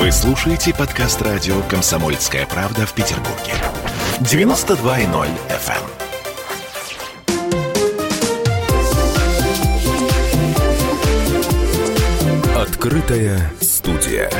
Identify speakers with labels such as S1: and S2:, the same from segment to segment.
S1: Вы слушаете подкаст радио «Комсомольская правда» в Петербурге. 92.0 FM. эм. Открытая студия.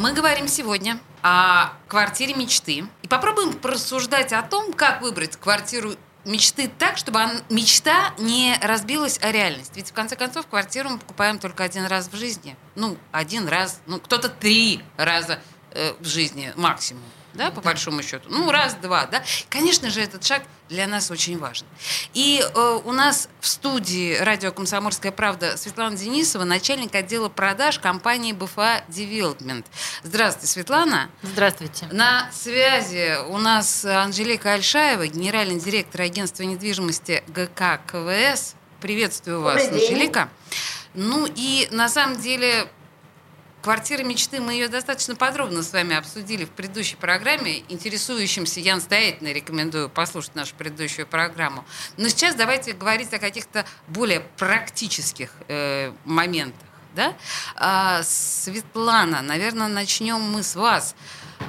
S2: Мы говорим сегодня о квартире мечты и попробуем порассуждать о том, как выбрать квартиру мечты так, чтобы он, мечта не разбилась о реальность. Ведь в конце концов квартиру мы покупаем только один раз в жизни. Ну, один раз, ну, кто-то три раза э, в жизни максимум да, по большому счету. Ну, раз-два, да. Конечно же, этот шаг для нас очень важен. И э, у нас в студии радио «Комсомольская правда» Светлана Денисова, начальник отдела продаж компании БФА Development. Здравствуйте, Светлана.
S3: Здравствуйте.
S2: На связи у нас Анжелика Альшаева, генеральный директор агентства недвижимости ГК КВС. Приветствую вас, Анжелика. Ну и на самом деле Квартира мечты, мы ее достаточно подробно с вами обсудили в предыдущей программе. Интересующимся я настоятельно рекомендую послушать нашу предыдущую программу. Но сейчас давайте говорить о каких-то более практических э, моментах. Да? А, Светлана, наверное, начнем мы с вас.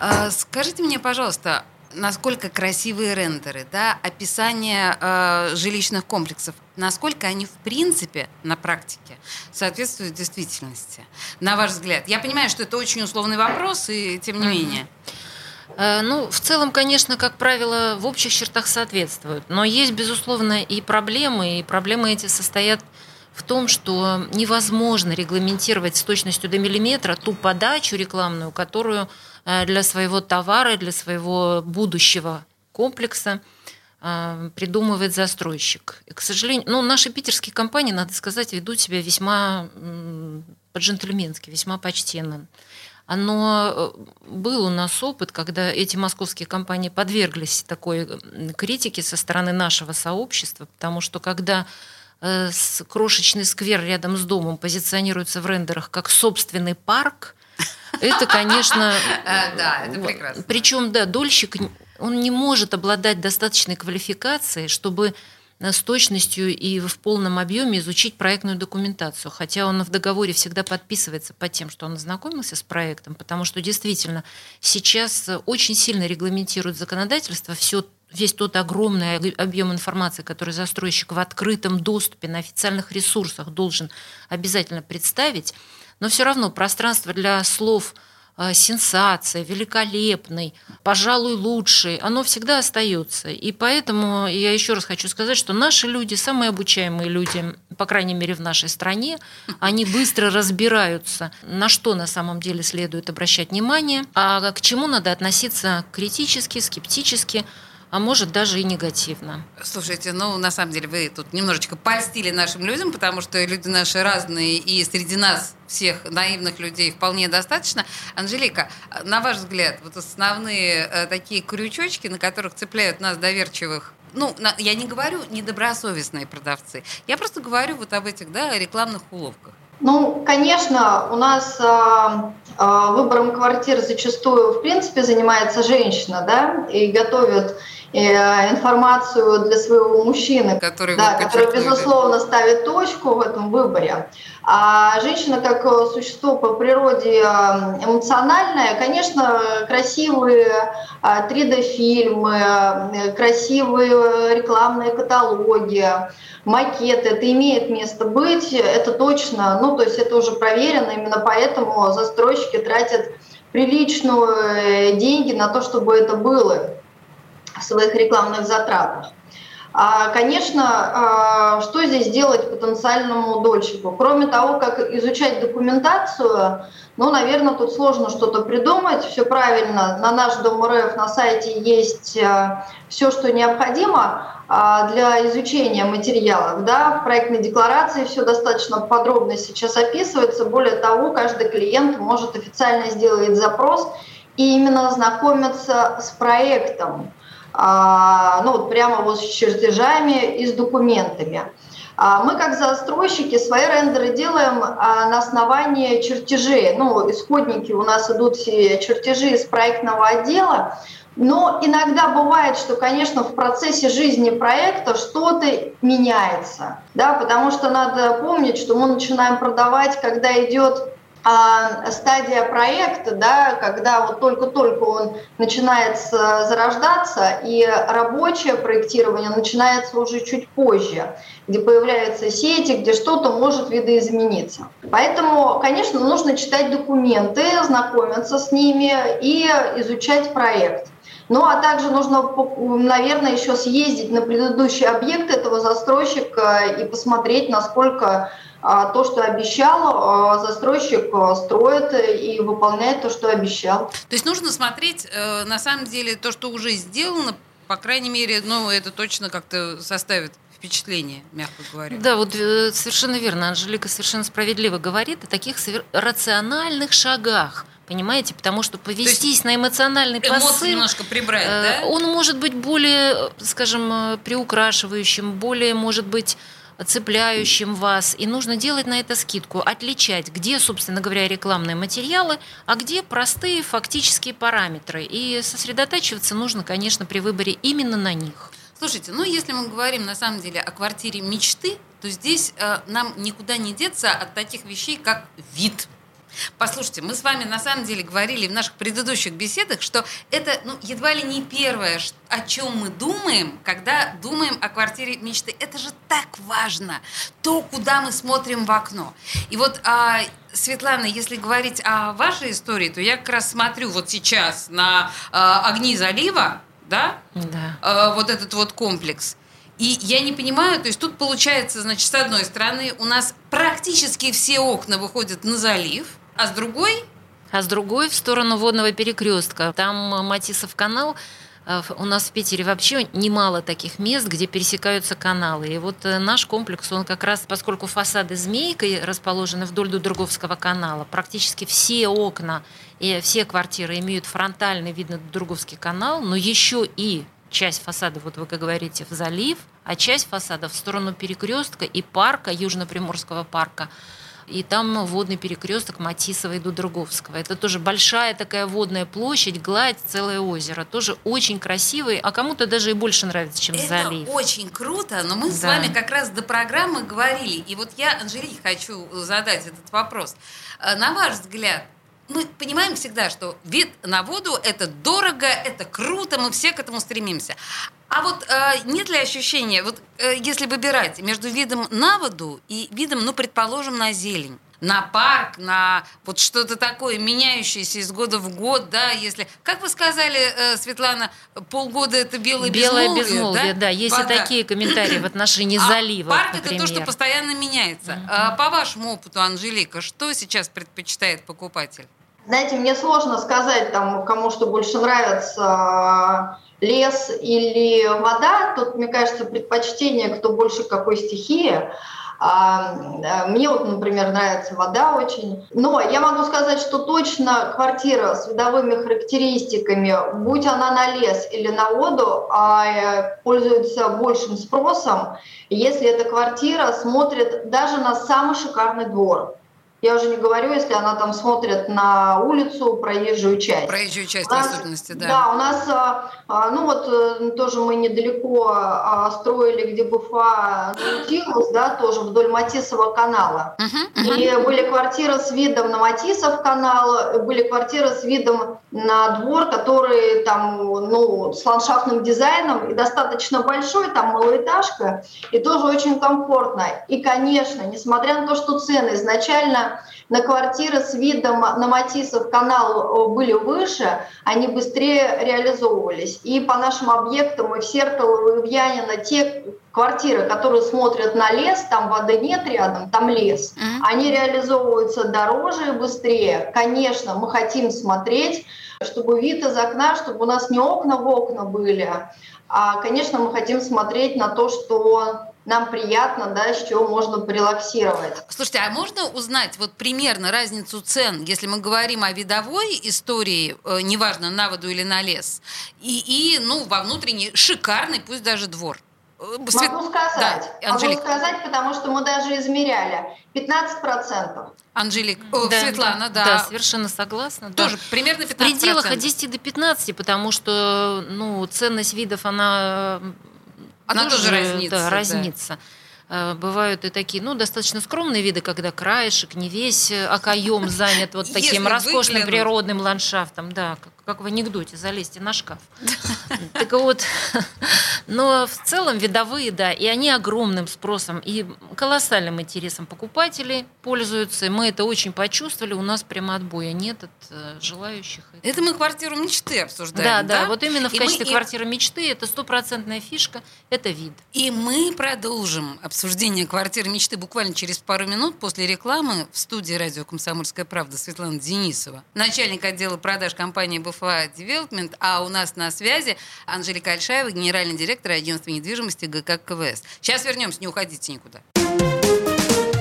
S2: А, скажите мне, пожалуйста, насколько красивые рендеры, да, описание э, жилищных комплексов, насколько они в принципе на практике соответствуют действительности, на ваш взгляд? Я понимаю, что это очень условный вопрос, и тем не менее.
S3: Э, ну, в целом, конечно, как правило, в общих чертах соответствуют. Но есть, безусловно, и проблемы, и проблемы эти состоят в том, что невозможно регламентировать с точностью до миллиметра ту подачу рекламную, которую Э, для своего товара, для своего будущего комплекса придумывает застройщик. И, к сожалению, ну, наши питерские компании, надо сказать, ведут себя весьма по-джентльменски, весьма почтенно. Но э, был у нас опыт, когда эти московские компании подверглись такой критике со стороны нашего сообщества, потому что когда крошечный сквер рядом с домом позиционируется в рендерах как собственный парк, это, конечно...
S2: Э, да, это прекрасно.
S3: Причем, да, дольщик, он не может обладать достаточной квалификацией, чтобы э, с точностью и в полном объеме изучить проектную документацию. Хотя он в договоре всегда подписывается под тем, что он ознакомился с проектом, потому что действительно сейчас очень сильно регламентирует законодательство все весь тот огромный объем информации, который застройщик в открытом доступе на официальных ресурсах должен обязательно представить, но все равно пространство для слов э, сенсация, великолепный, пожалуй, лучший, оно всегда остается. И поэтому я еще раз хочу сказать, что наши люди, самые обучаемые люди, по крайней мере в нашей стране, они быстро разбираются, на что на самом деле следует обращать внимание, а к чему надо относиться критически, скептически, а может даже и негативно.
S2: Слушайте, ну на самом деле вы тут немножечко польстили нашим людям, потому что люди наши разные, и среди нас всех наивных людей вполне достаточно. Анжелика, на ваш взгляд, вот основные э, такие крючочки, на которых цепляют нас доверчивых ну, я не говорю недобросовестные продавцы, я просто говорю вот об этих, да, рекламных уловках.
S4: Ну, конечно, у нас э, э, выбором квартир зачастую, в принципе, занимается женщина, да, и готовят Э, информацию для своего мужчины, который, да, который безусловно, ставит точку в этом выборе. А женщина как существо по природе э, эмоциональное, конечно, красивые 3D-фильмы, э, красивые рекламные каталоги, макеты, это имеет место быть, это точно, ну то есть это уже проверено, именно поэтому застройщики тратят приличные деньги на то, чтобы это было в своих рекламных затратах. А, конечно, а, что здесь делать потенциальному дольщику? Кроме того, как изучать документацию, ну, наверное, тут сложно что-то придумать. Все правильно. На наш Дом РФ на сайте есть а, все, что необходимо для изучения материалов. Да? В проектной декларации все достаточно подробно сейчас описывается. Более того, каждый клиент может официально сделать запрос и именно ознакомиться с проектом. А, ну вот прямо вот с чертежами и с документами. А, мы как застройщики свои рендеры делаем а, на основании чертежей. Ну, исходники у нас идут все чертежи из проектного отдела, но иногда бывает, что, конечно, в процессе жизни проекта что-то меняется, да, потому что надо помнить, что мы начинаем продавать, когда идет а стадия проекта, да, когда вот только-только он начинает зарождаться, и рабочее проектирование начинается уже чуть позже, где появляются сети, где что-то может видоизмениться. Поэтому, конечно, нужно читать документы, знакомиться с ними и изучать проект. Ну а также нужно, наверное, еще съездить на предыдущий объект этого застройщика и посмотреть, насколько то, что обещал, а, застройщик а, строит и выполняет то, что обещал.
S2: То есть нужно смотреть, э, на самом деле, то, что уже сделано, по крайней мере, ну, это точно как-то составит впечатление, мягко говоря.
S3: Да, вот э, совершенно верно. Анжелика совершенно справедливо говорит о таких рациональных шагах. Понимаете, потому что повестись есть на эмоциональный посыл,
S2: немножко прибрать,
S3: э,
S2: да?
S3: он может быть более, скажем, приукрашивающим, более, может быть, цепляющим вас, и нужно делать на это скидку, отличать, где, собственно говоря, рекламные материалы, а где простые фактические параметры. И сосредотачиваться нужно, конечно, при выборе именно на них.
S2: Слушайте, ну если мы говорим на самом деле о квартире мечты, то здесь э, нам никуда не деться от таких вещей, как вид Послушайте, мы с вами на самом деле говорили в наших предыдущих беседах, что это ну, едва ли не первое, о чем мы думаем, когда думаем о квартире мечты. Это же так важно, то, куда мы смотрим в окно. И вот, а, Светлана, если говорить о вашей истории, то я как раз смотрю вот сейчас на а, огни залива, да,
S3: да.
S2: А, вот этот вот комплекс. И я не понимаю, то есть тут получается, значит, с одной стороны у нас практически все окна выходят на залив, а с другой?
S3: А с другой в сторону водного перекрестка. Там э, Матисов канал. Э, у нас в Питере вообще немало таких мест, где пересекаются каналы. И вот э, наш комплекс, он как раз, поскольку фасады змейкой расположены вдоль Дудруговского канала, практически все окна и все квартиры имеют фронтальный вид на Дудруговский канал, но еще и часть фасада, вот вы как говорите, в залив, а часть фасада в сторону перекрестка и парка, Южно-Приморского парка – и там водный перекресток Матисова и Дудруговского. Это тоже большая такая водная площадь, гладь, целое озеро. Тоже очень красивый, а кому-то даже и больше нравится, чем
S2: Это
S3: залив.
S2: очень круто, но мы да. с вами как раз до программы говорили. И вот я, Анжелике, хочу задать этот вопрос. Э, на ваш взгляд, мы понимаем всегда, что вид на воду – это дорого, это круто, мы все к этому стремимся. А вот э, нет ли ощущения, вот э, если выбирать между видом на воду и видом, ну, предположим, на зелень, на парк, на вот что-то такое, меняющееся из года в год, да, если, как вы сказали, э, Светлана, полгода это белое,
S3: белое
S2: безмолвие,
S3: безмолвие, да, да. есть Вода. и такие комментарии в отношении
S2: а
S3: залива,
S2: парк
S3: например.
S2: это то, что постоянно меняется. Mm-hmm. По вашему опыту, Анжелика, что сейчас предпочитает покупатель?
S4: Знаете, мне сложно сказать, там, кому что больше нравится, лес или вода. Тут, мне кажется, предпочтение, кто больше какой стихии. А, мне вот, например, нравится вода очень. Но я могу сказать, что точно квартира с видовыми характеристиками, будь она на лес или на воду, а, пользуется большим спросом, если эта квартира смотрит даже на самый шикарный двор. Я уже не говорю, если она там смотрит на улицу, проезжую часть.
S2: Проезжую часть нас, в особенности, да.
S4: Да, у нас, а, а, ну вот э, тоже мы недалеко а, строили, где БФА Наутилус, да, тоже вдоль Матисова канала. Uh-huh, uh-huh. И были квартиры с видом на Матисов канал, были квартиры с видом на двор, который там, ну, с ландшафтным дизайном и достаточно большой, там малоэтажка, и тоже очень комфортно. И, конечно, несмотря на то, что цены изначально на квартиры с видом на Матисов канал э, были выше, они быстрее реализовывались. И по нашим объектам и в Сертолово, и в Янина те квартиры, которые смотрят на лес, там воды нет рядом, там лес, mm-hmm. они реализовываются дороже и быстрее. Конечно, мы хотим смотреть, чтобы вид из окна, чтобы у нас не окна в окна были, а, конечно, мы хотим смотреть на то, что нам приятно, да, с чего можно порелаксировать.
S2: Слушайте, а можно узнать вот примерно разницу цен, если мы говорим о видовой истории, э, неважно, на воду или на лес, и, и ну, во внутренний шикарный, пусть даже двор?
S4: Э, Свет... Могу сказать. Да, Могу сказать, потому что мы даже измеряли. 15%.
S2: Анжелик, о, да, Светлана, да.
S3: Да, совершенно согласна.
S2: Тоже да. примерно 15%. В
S3: пределах от 10 до 15, потому что ну, ценность видов, она
S2: она тоже, тоже разнится.
S3: Да, разнится. Э, бывают и такие, ну, достаточно скромные виды, когда краешек не весь э, окоем занят вот таким роскошным природным ландшафтом, да, как, как в анекдоте, залезьте на шкаф. Так вот, но в целом видовые, да, и они огромным спросом и колоссальным интересом покупателей пользуются, и мы это очень почувствовали, у нас прямо отбоя нет от э, желающих.
S2: Это мы квартиру мечты обсуждаем,
S3: да? Да, да, вот именно в качестве квартиры мечты это стопроцентная фишка, это вид.
S2: И мы продолжим обсуждение квартиры мечты буквально через пару минут после рекламы в студии радио «Комсомольская правда» Светлана Денисова, начальник отдела продаж компании БФА Development, а у нас на связи Анжелика Альшаева, генеральный директор агентства недвижимости ГК КВС. Сейчас вернемся, не уходите никуда.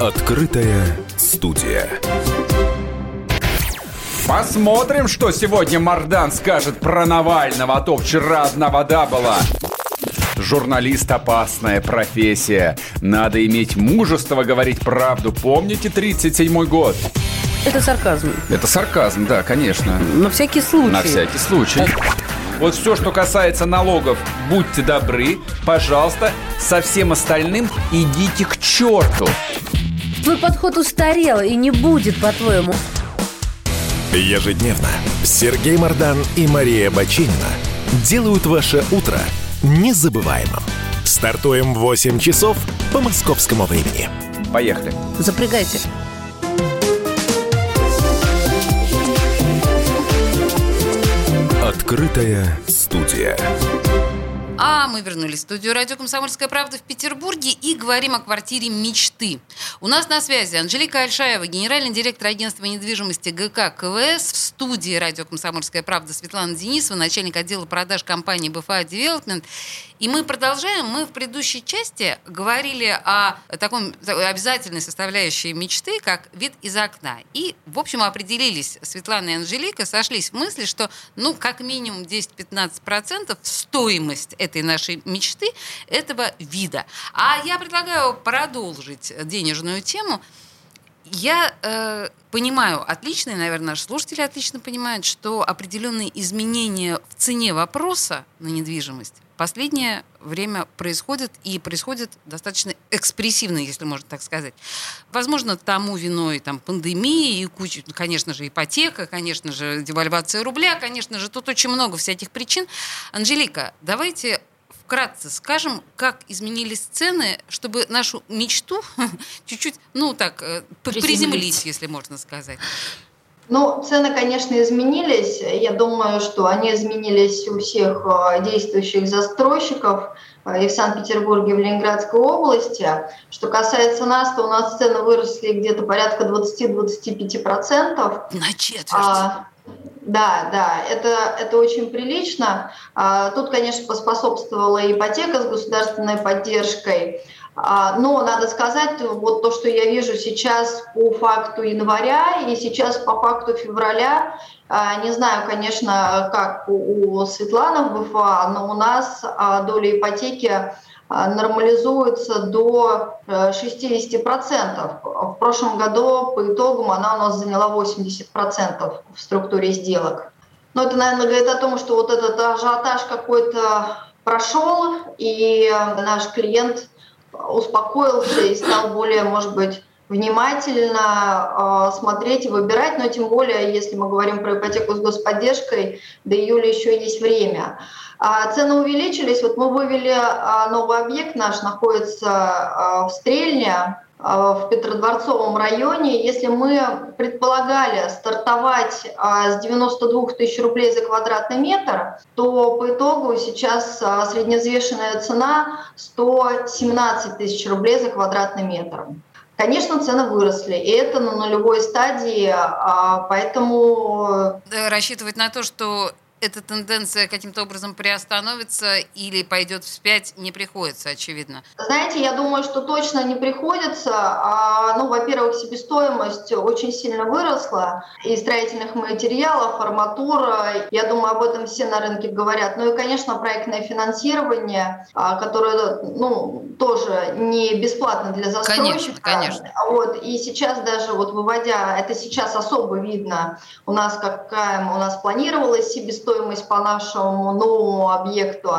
S1: Открытая студия.
S5: Посмотрим, что сегодня Мардан скажет про Навального, а то вчера одна вода была. Журналист – опасная профессия. Надо иметь мужество говорить правду. Помните 37-й год?
S6: Это сарказм.
S5: Это сарказм, да, конечно.
S6: На всякий случай.
S5: На всякий случай. Вот все, что касается налогов, будьте добры, пожалуйста, со всем остальным идите к черту.
S6: Твой подход устарел и не будет, по-твоему.
S1: Ежедневно Сергей Мардан и Мария Бочинина делают ваше утро – незабываемым. Стартуем в 8 часов по московскому времени.
S5: Поехали.
S6: Запрягайте.
S1: Открытая студия.
S2: А мы вернулись в студию радио «Комсомольская правда» в Петербурге и говорим о квартире мечты. У нас на связи Анжелика Альшаева, генеральный директор агентства недвижимости ГК КВС. В студии радио «Комсомольская правда» Светлана Денисова, начальник отдела продаж компании БФА Девелопмент. И мы продолжаем. Мы в предыдущей части говорили о таком обязательной составляющей мечты, как вид из окна. И, в общем, определились Светлана и Анжелика, сошлись в мысли, что, ну, как минимум 10-15% стоимость этой нашей мечты, этого вида. А я предлагаю продолжить денежную тему. Я э, понимаю отлично, и, наверное, наши слушатели отлично понимают, что определенные изменения в цене вопроса на недвижимость последнее время происходят и происходят достаточно экспрессивно, если можно так сказать. Возможно, тому виной там, пандемии и куча, конечно же, ипотека, конечно же, девальвация рубля, конечно же, тут очень много всяких причин. Анжелика, давайте вкратце скажем, как изменились цены, чтобы нашу мечту чуть-чуть, ну так, э, приземлить, если можно сказать.
S4: Ну, цены, конечно, изменились. Я думаю, что они изменились у всех э, действующих застройщиков э, и в Санкт-Петербурге, и в Ленинградской области. Что касается нас, то у нас цены выросли где-то порядка 20-25%.
S2: На четверть. А,
S4: да, да, это, это очень прилично. А, тут, конечно, поспособствовала ипотека с государственной поддержкой. А, но надо сказать, вот то, что я вижу сейчас по факту января и сейчас по факту февраля, а, не знаю, конечно, как у Светланы в БФА, но у нас доля ипотеки нормализуется до 60%. Э, в прошлом году по итогам она у нас заняла 80% в структуре сделок. Но это, наверное, говорит о том, что вот этот ажиотаж какой-то прошел, и наш клиент успокоился и стал более, может быть, внимательно э, смотреть и выбирать, но тем более, если мы говорим про ипотеку с господдержкой, до июля еще есть время. А цены увеличились. Вот мы вывели а, новый объект наш, находится а, в Стрельне, в Петродворцовом районе. Если мы предполагали стартовать с 92 тысяч рублей за квадратный метр, то по итогу сейчас средневзвешенная цена 117 тысяч рублей за квадратный метр. Конечно, цены выросли, и это на нулевой стадии, поэтому...
S2: Рассчитывать на то, что эта тенденция каким-то образом приостановится или пойдет вспять, не приходится, очевидно?
S4: Знаете, я думаю, что точно не приходится. А, ну, во-первых, себестоимость очень сильно выросла и строительных материалов, арматура. Я думаю, об этом все на рынке говорят. Ну и, конечно, проектное финансирование, а, которое ну, тоже не бесплатно для застройщика.
S2: Конечно, конечно.
S4: Вот, и сейчас даже вот выводя, это сейчас особо видно у нас, какая у нас планировалась себестоимость, себестоимость по нашему новому объекту,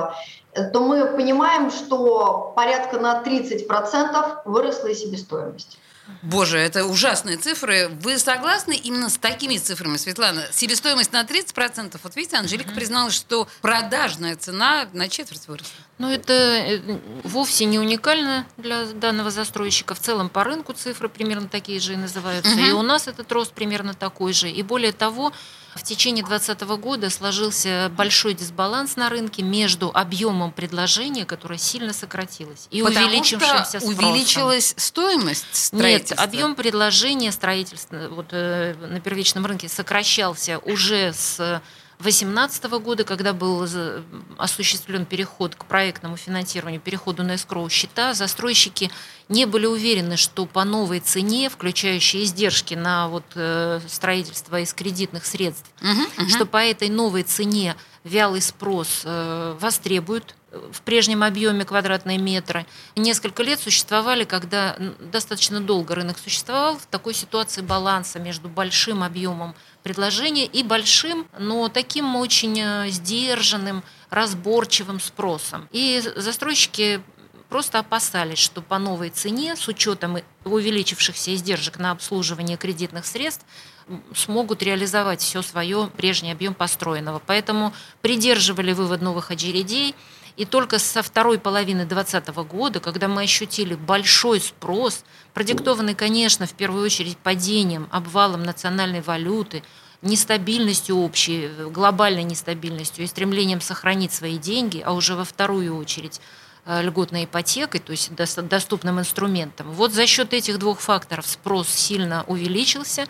S4: то мы понимаем, что порядка на 30% выросла и себестоимость.
S2: Боже, это ужасные цифры. Вы согласны именно с такими цифрами, Светлана? Себестоимость на 30%. Вот видите, Анжелика призналась, что продажная цена на четверть выросла.
S3: Ну, это э, вовсе не уникально для данного застройщика. В целом по рынку цифры примерно такие же и называются. Угу. И у нас этот рост примерно такой же. И более того, в течение 2020 года сложился большой дисбаланс на рынке между объемом предложения, которое сильно сократилось, и
S2: Потому
S3: увеличившимся
S2: что увеличилась стоимость строительства.
S3: Нет, объем предложения строительства вот, э, на первичном рынке сокращался уже с 2018 года, когда был осуществлен переход к проектному финансированию, переходу на эскроу счета, застройщики не были уверены, что по новой цене, включающей издержки на вот, э, строительство из кредитных средств, угу, угу. что по этой новой цене вялый спрос э, востребуют в прежнем объеме квадратные метры. Несколько лет существовали, когда достаточно долго рынок существовал, в такой ситуации баланса между большим объемом предложения и большим, но таким очень э, сдержанным, разборчивым спросом. И застройщики просто опасались, что по новой цене, с учетом увеличившихся издержек на обслуживание кредитных средств, смогут реализовать все свое прежний объем построенного. Поэтому придерживали вывод новых очередей. И только со второй половины 2020 года, когда мы ощутили большой спрос, продиктованный, конечно, в первую очередь падением, обвалом национальной валюты, нестабильностью общей, глобальной нестабильностью и стремлением сохранить свои деньги, а уже во вторую очередь Э, льготной ипотекой, то есть доступным инструментом. Вот за счет этих двух факторов спрос сильно увеличился,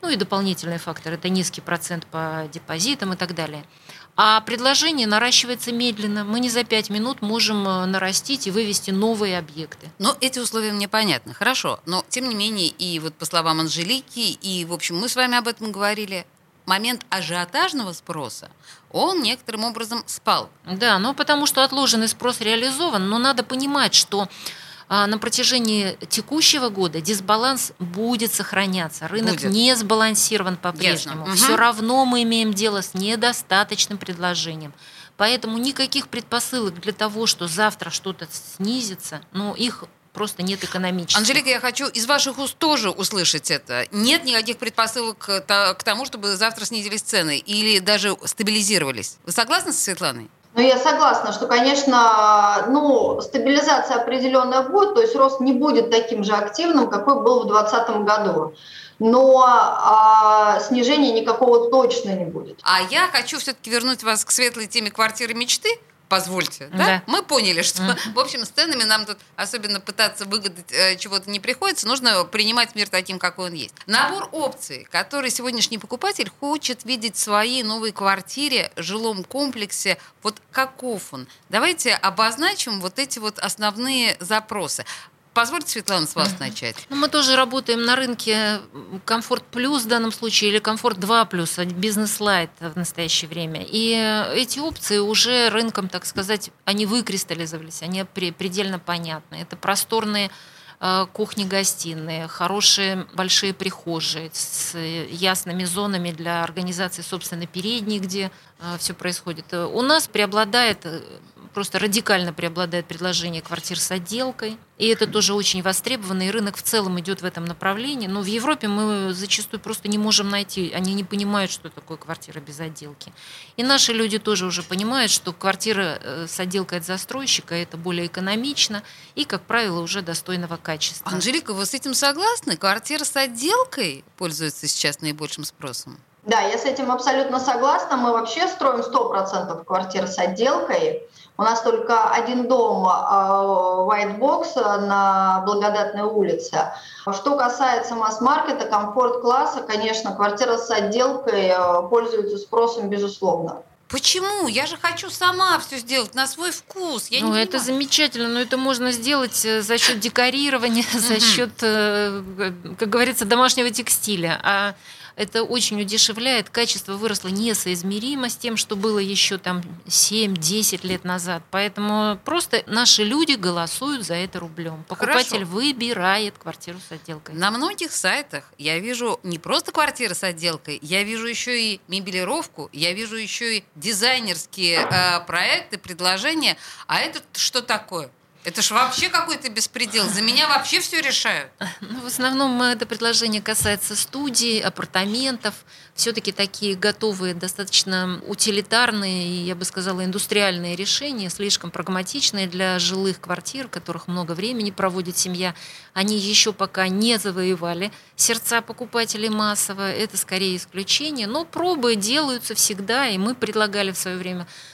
S3: ну и дополнительный фактор – это низкий процент по депозитам и так далее. А предложение наращивается медленно. Мы не за пять минут можем э, нарастить и вывести новые объекты.
S2: Но эти условия мне понятны, хорошо. Но, тем не менее, и вот по словам Анжелики, и, в общем, мы с вами об этом говорили, момент ажиотажного спроса, он некоторым образом спал.
S3: Да, ну потому что отложенный спрос реализован, но надо понимать, что на протяжении текущего года дисбаланс будет сохраняться. Рынок будет. не сбалансирован по-прежнему. Угу. Все равно мы имеем дело с недостаточным предложением. Поэтому никаких предпосылок для того, что завтра что-то снизится, ну, их просто нет экономических.
S2: Анжелика, я хочу из ваших уст тоже услышать это. Нет никаких предпосылок к тому, чтобы завтра снизились цены или даже стабилизировались. Вы согласны со Светланой?
S4: Ну, я согласна, что, конечно, ну, стабилизация определенная будет, то есть рост не будет таким же активным, какой был в 2020 году. Но а, снижения никакого точно не будет.
S2: А я хочу все-таки вернуть вас к светлой теме квартиры мечты позвольте. Да? Да. Мы поняли, что, в общем, с ценами нам тут особенно пытаться выгадать э, чего-то не приходится. Нужно принимать мир таким, какой он есть. Набор опций, который сегодняшний покупатель хочет видеть в своей новой квартире, жилом комплексе, вот каков он. Давайте обозначим вот эти вот основные запросы. Позвольте, Светлана, с вас начать.
S3: Ну, мы тоже работаем на рынке комфорт плюс в данном случае или комфорт 2 плюс, а бизнес лайт в настоящее время. И эти опции уже рынком, так сказать, они выкристаллизовались, они предельно понятны. Это просторные э, кухни-гостиные, хорошие большие прихожие с ясными зонами для организации собственно передней, где э, все происходит. У нас преобладает э, просто радикально преобладает предложение квартир с отделкой. И это тоже очень востребовано, и рынок в целом идет в этом направлении. Но в Европе мы зачастую просто не можем найти, они не понимают, что такое квартира без отделки. И наши люди тоже уже понимают, что квартира э, с отделкой от застройщика это более экономично и, как правило, уже достойного качества.
S2: Анжелика, вы с этим согласны? Квартира с отделкой пользуется сейчас наибольшим спросом?
S4: Да, я с этим абсолютно согласна. Мы вообще строим 100% квартир с отделкой. У нас только один дом а, White Box на Благодатной улице. Что касается масс-маркета, комфорт-класса, конечно, квартира с отделкой а, пользуется спросом, безусловно.
S2: Почему? Я же хочу сама все сделать на свой вкус. Я
S3: ну, это замечательно, но это можно сделать э, за счет декорирования, за счет, э, как говорится, домашнего текстиля. А Это очень удешевляет. Качество выросло несоизмеримо с тем, что было еще там 7-10 лет назад. Поэтому просто наши люди голосуют за это рублем. Покупатель
S2: Хорошо.
S3: выбирает квартиру с отделкой.
S2: На многих сайтах я вижу не просто квартиры с отделкой, я вижу еще и мебелировку, я вижу еще и дизайнерские э, проекты, предложения. А это что такое? Это ж вообще какой-то беспредел. За меня вообще все решают.
S3: Ну, в основном это предложение касается студий, апартаментов. Все-таки такие готовые, достаточно утилитарные я бы сказала, индустриальные решения, слишком прагматичные для жилых квартир, в которых много времени проводит семья. Они еще пока не завоевали сердца покупателей массово. Это скорее исключение. Но пробы делаются всегда, и мы предлагали в свое время э,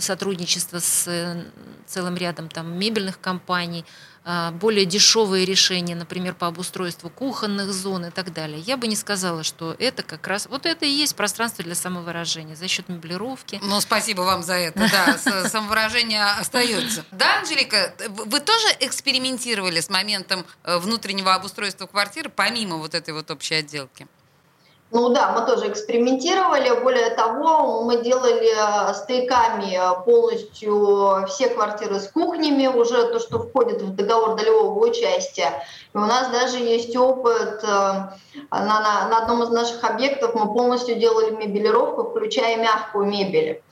S3: сотрудничество с э, целым рядом там, мебельных компаний, э, более дешевые решения, например, по обустройству кухонных зон и так далее. Я бы не сказала, что это как раз... Вот это и есть пространство для самовыражения за счет меблировки.
S2: Ну, спасибо вам за это. Да, с- самовыражение остается. Да, Анжелика, вы тоже экспериментировали с моментом э, внутреннего обустройства квартиры, помимо вот этой вот общей отделки?
S4: Ну да, мы тоже экспериментировали. Более того, мы делали э, стояками полностью все квартиры с кухнями, уже то, что входит в договор долевого участия. И у нас даже есть опыт. э, На, на, на одном из наших объектов мы полностью делали мебелировку, включая мягкую мебель.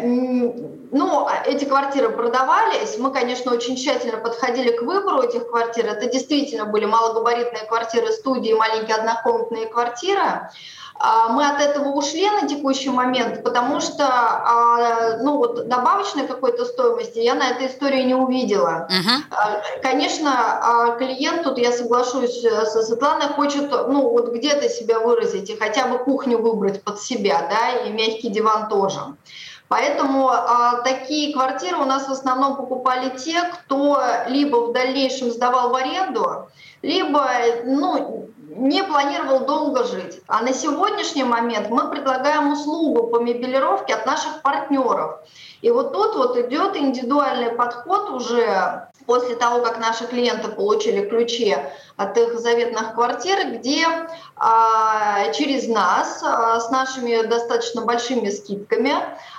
S4: Ну, а эти квартиры продавались. Мы, конечно, очень тщательно подходили к выбору этих квартир. Это действительно были малогабаритные квартиры студии, маленькие однокомнатные квартиры. А, Мы от этого ушли на текущий момент, потому что а, ну, вот, добавочной какой-то стоимости я на этой истории не увидела. А, Конечно, клиент, тут я соглашусь э, со Светланой, хочет ну, вот где-то себя выразить и хотя бы кухню выбрать под себя, да, и мягкий диван тоже. Поэтому а, такие квартиры у нас в основном покупали те, кто либо в дальнейшем сдавал в аренду, либо ну, не планировал долго жить. А на сегодняшний момент мы предлагаем услугу по мебелировке от наших партнеров. И вот тут вот идет индивидуальный подход уже после того, как наши клиенты получили ключи от их заветных квартир, где а, через нас а, с нашими достаточно большими скидками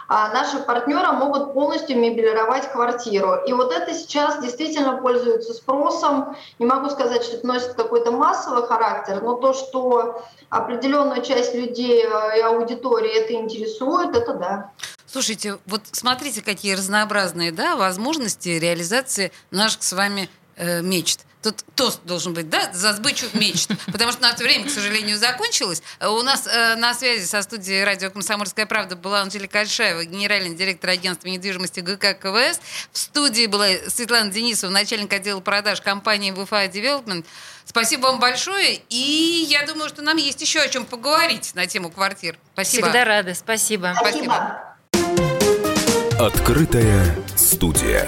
S4: наши партнеры могут полностью мебелировать квартиру. И вот это сейчас действительно пользуется спросом. Не могу сказать, что это носит какой-то массовый характер, но то, что определенную часть людей э, и аудитории это интересует, это да.
S2: Слушайте, вот смотрите, какие разнообразные да, возможности реализации наших с вами э, мечт. Тут тост должен быть, да, за сбычу мечт. Потому что наше время, к сожалению, закончилось. Э, У нас э, на связи со студией радио «Комсомольская правда» была Анжелика Альшаева, генеральный директор агентства недвижимости ГК КВС. В студии была Светлана Денисова, начальник отдела продаж компании wi Development. Спасибо вам большое. И я думаю, что нам есть еще о чем поговорить на тему квартир. Спасибо.
S3: Всегда рады. Спасибо.
S2: Спасибо.
S1: Открытая студия.